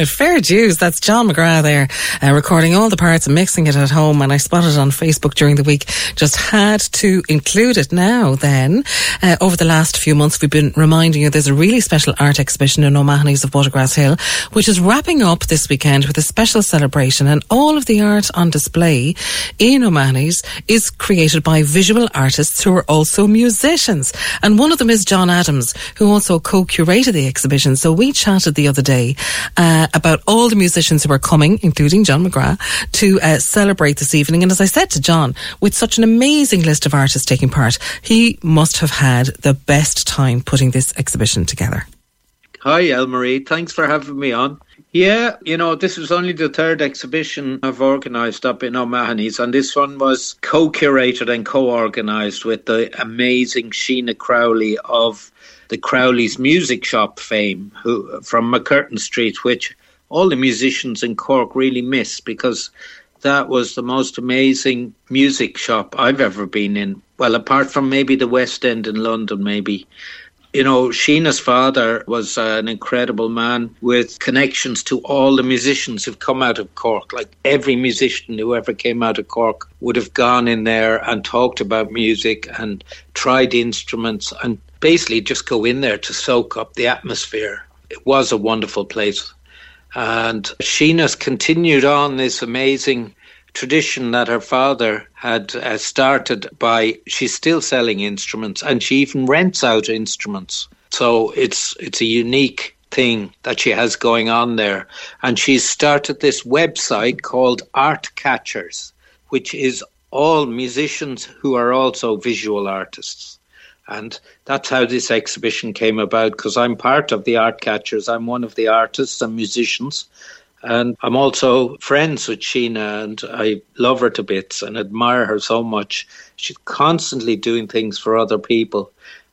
It. Fair dues. That's John McGrath there, uh, recording all the parts and mixing it at home. And I spotted it on Facebook during the week. Just had to include it now. Then, uh, over the last few months, we've been reminding you there's a really special art exhibition in O'Mahony's of Watergrass Hill, which is wrapping up this weekend with a special celebration. And all of the art on display in O'Mahony's is created by visual artists who are also musicians. And one of them is John Adams, who also co-curated the exhibition. So we chatted the other day uh, about all the musicians who are coming, including John McGrath, to uh, celebrate this evening. And as I said to John, with such an amazing list of artists taking part, he must have had the best time putting this exhibition together. Hi, Elmarie. Thanks for having me on. Yeah, you know, this was only the third exhibition I've organised up in O'Mahony's, and this one was co curated and co organised with the amazing Sheena Crowley of the Crowley's Music Shop fame who, from MacCurtain Street, which all the musicians in Cork really miss because that was the most amazing music shop I've ever been in. Well, apart from maybe the West End in London, maybe. You know, Sheena's father was uh, an incredible man with connections to all the musicians who've come out of Cork. Like every musician who ever came out of Cork would have gone in there and talked about music and tried instruments and basically just go in there to soak up the atmosphere. It was a wonderful place. And Sheena's continued on this amazing tradition that her father had uh, started by she's still selling instruments and she even rents out instruments. So it's it's a unique thing that she has going on there. And she's started this website called Art Catchers, which is all musicians who are also visual artists. And that's how this exhibition came about because I'm part of the Art Catchers. I'm one of the artists and musicians. And I'm also friends with Sheena and I love her to bits and admire her so much. She's constantly doing things for other people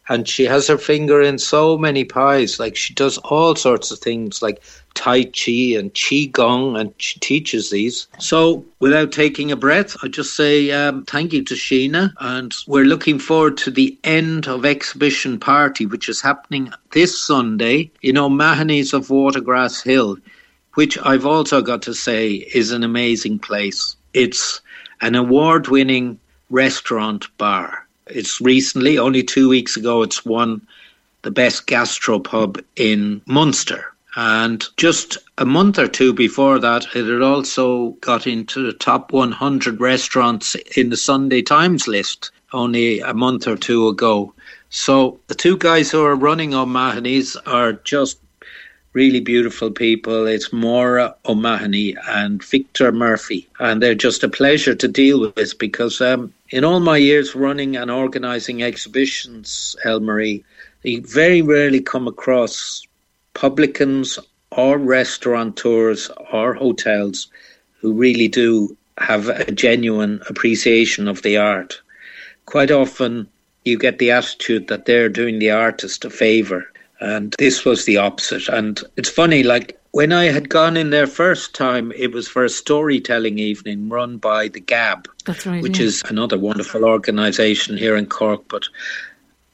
and she has her finger in so many pies. Like she does all sorts of things like Tai Chi and Qi Gong, and she teaches these. So, without taking a breath, I just say um, thank you to Sheena, and we're looking forward to the end of exhibition party, which is happening this Sunday in O'Mahony's of Watergrass Hill, which I've also got to say is an amazing place. It's an award-winning restaurant bar it's recently, only two weeks ago, it's won the best gastropub in Munster. And just a month or two before that, it had also got into the top 100 restaurants in the Sunday Times list only a month or two ago. So the two guys who are running on O'Mahony's are just really beautiful people. It's Maura O'Mahony and Victor Murphy, and they're just a pleasure to deal with because um, in all my years running and organising exhibitions, Elmarie, you very rarely come across publicans or restaurateurs or hotels who really do have a genuine appreciation of the art. Quite often, you get the attitude that they're doing the artist a favour and this was the opposite. And it's funny, like when I had gone in there first time, it was for a storytelling evening run by the Gab, right, which yeah. is another wonderful organisation here in Cork. But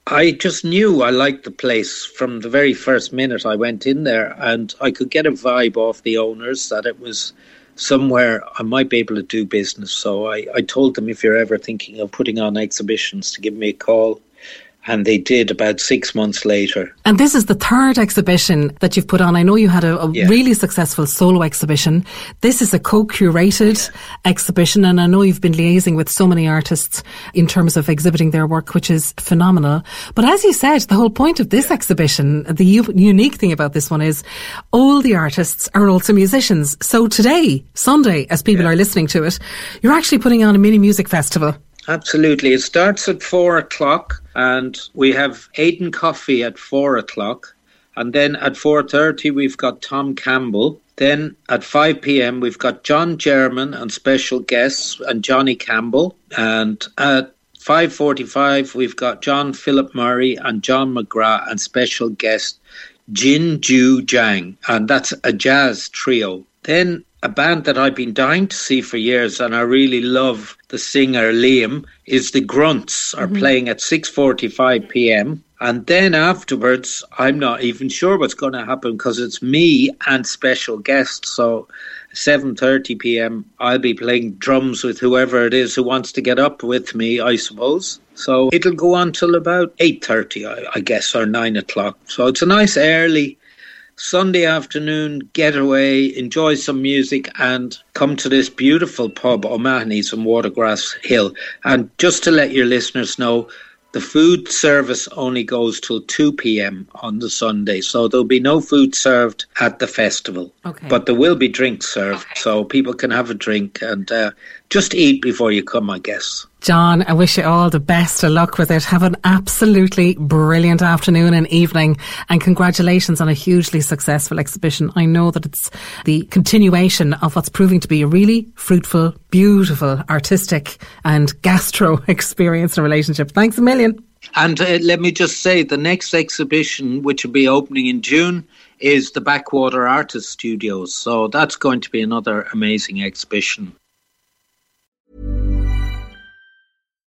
I just knew I liked the place from the very first minute I went in there, and I could get a vibe off the owners that it was somewhere I might be able to do business. So I, I told them if you're ever thinking of putting on exhibitions to give me a call and they did about six months later. And this is the third exhibition that you've put on. I know you had a, a yeah. really successful solo exhibition. This is a co-curated yeah. exhibition, and I know you've been liaising with so many artists in terms of exhibiting their work, which is phenomenal. But as you said, the whole point of this yeah. exhibition, the u- unique thing about this one is all the artists are also musicians. So today, Sunday, as people are listening to it, you're actually putting on a mini music festival. Absolutely. It starts at four o'clock and we have Aiden Coffey at four o'clock. And then at 4.30 we've got Tom Campbell. Then at 5 p.m. we've got John German and special guests and Johnny Campbell. And at 5.45 we've got John Philip Murray and John McGrath and special guest Jin Ju Jang. And that's a jazz trio. Then a band that I've been dying to see for years, and I really love the singer Liam. Is the Grunts are mm-hmm. playing at six forty-five p.m. And then afterwards, I'm not even sure what's going to happen because it's me and special guests. So, 7:30 p.m. I'll be playing drums with whoever it is who wants to get up with me, I suppose. So it'll go on till about 8:30, I, I guess, or nine o'clock. So it's a nice early Sunday afternoon, get away, enjoy some music, and come to this beautiful pub, O'Mahony's on Watergrass Hill. And just to let your listeners know, the food service only goes till 2 p.m. on the Sunday, so there'll be no food served at the festival. Okay. But there will be drinks served, okay. so people can have a drink and uh, just eat before you come, I guess. John, I wish you all the best of luck with it. Have an absolutely brilliant afternoon and evening, and congratulations on a hugely successful exhibition. I know that it's the continuation of what's proving to be a really fruitful, beautiful, artistic, and gastro experience and relationship. Thanks a million. And uh, let me just say the next exhibition, which will be opening in June, is the Backwater Artist Studios. So that's going to be another amazing exhibition.